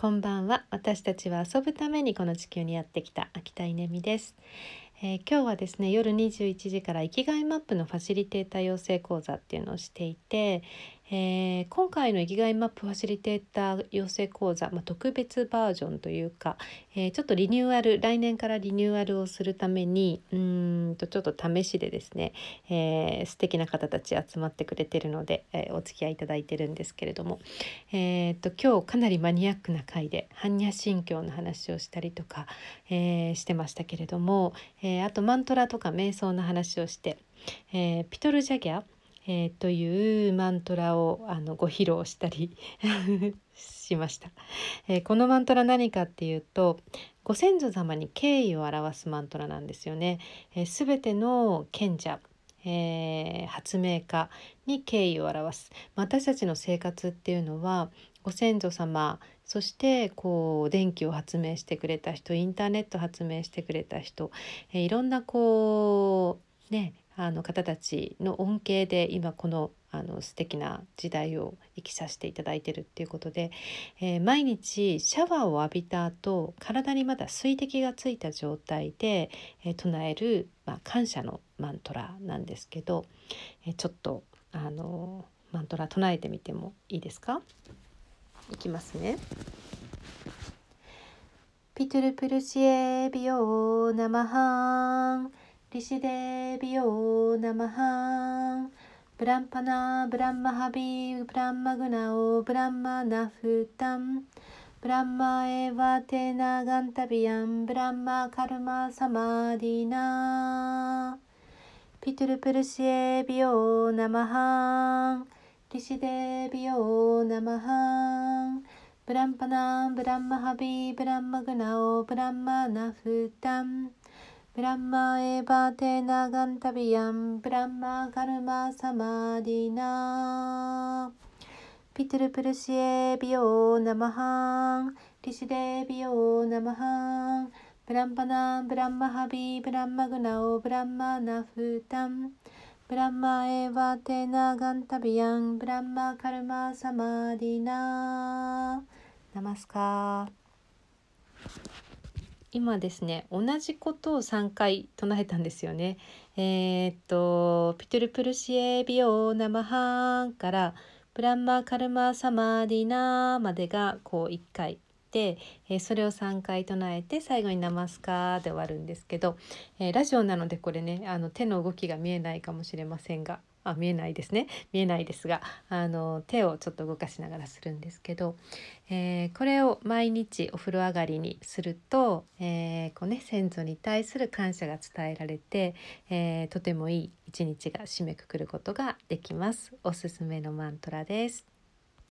こんばんは。私たちは遊ぶためにこの地球にやってきた秋田稲美です、えー、今日はですね夜21時から生きがいマップのファシリテーター養成講座っていうのをしていて、えー、今回の生きがいマップファシリテーター養成講座、まあ、特別バージョンというか、えー、ちょっとリニューアル来年からリニューアルをするためにうんとちょっと試しでですね、えー、素敵な方たち集まってくれてるので、えー、お付き合いいただいてるんですけれども、えー、と今日かなりマニアックな回で般若心経の話をしたりとか、えー、してましたけれども、えー、あとマントラとか瞑想の話をして、えー、ピトル・ジャギャえー、というマントラをあのご披露したり しました、えー、このマントラ何かっていうとご先祖様に敬意を表すマントラなんですよね。えー、全ての賢者えー、発明家に敬意を表す私たちの生活っていうのはご先祖様そしてこう電気を発明してくれた人インターネット発明してくれた人、えー、いろんなこうねあの方たちの恩恵で今このあの素敵な時代を生きさせていただいてるっていうことで、えー、毎日シャワーを浴びた後体にまだ水滴がついた状態で、えー、唱える、まあ、感謝のマントラなんですけど、えー、ちょっとあのマントラ唱えてみてもいいですか？いきますね。ピトゥルプルシエビオナマハンリシデビオナマハン。ブランパナブランマハビブランマグナオブランマナフタン。ブランマエワテナガンタビアン。ブランマカルマサマディナ。ピトゥルプルシエビオナマハン。リシデビオナマハン。ブランパナブランマハビブランマグナオブランマナフタン。ブランマエバテナガンタビアンブランマカルマサマディナピトゥルプルシエビオナマハン。リシデビオナマハン。ブランパナブランマハビブランマグナオブランマナフタン。ブランマエバテナガンタビアンブランマカルマサマディナナマスカ今ですね同じことを3回唱えたんですよね。えー、っと「ピトルプルシエビオナマハン」から「ブランマカルマサマディナ」までがこう1回で、えー、それを3回唱えて最後に「ナマスカ」で終わるんですけど、えー、ラジオなのでこれねあの手の動きが見えないかもしれませんがあ見えないですね見えないですがあの手をちょっと動かしながらするんですけど、えー、これを毎日お風呂上がりにすると、えー、こうね、先祖に対する感謝が伝えられて、えー、とてもいい一日が締めくくることができます。おすすめのマントラです。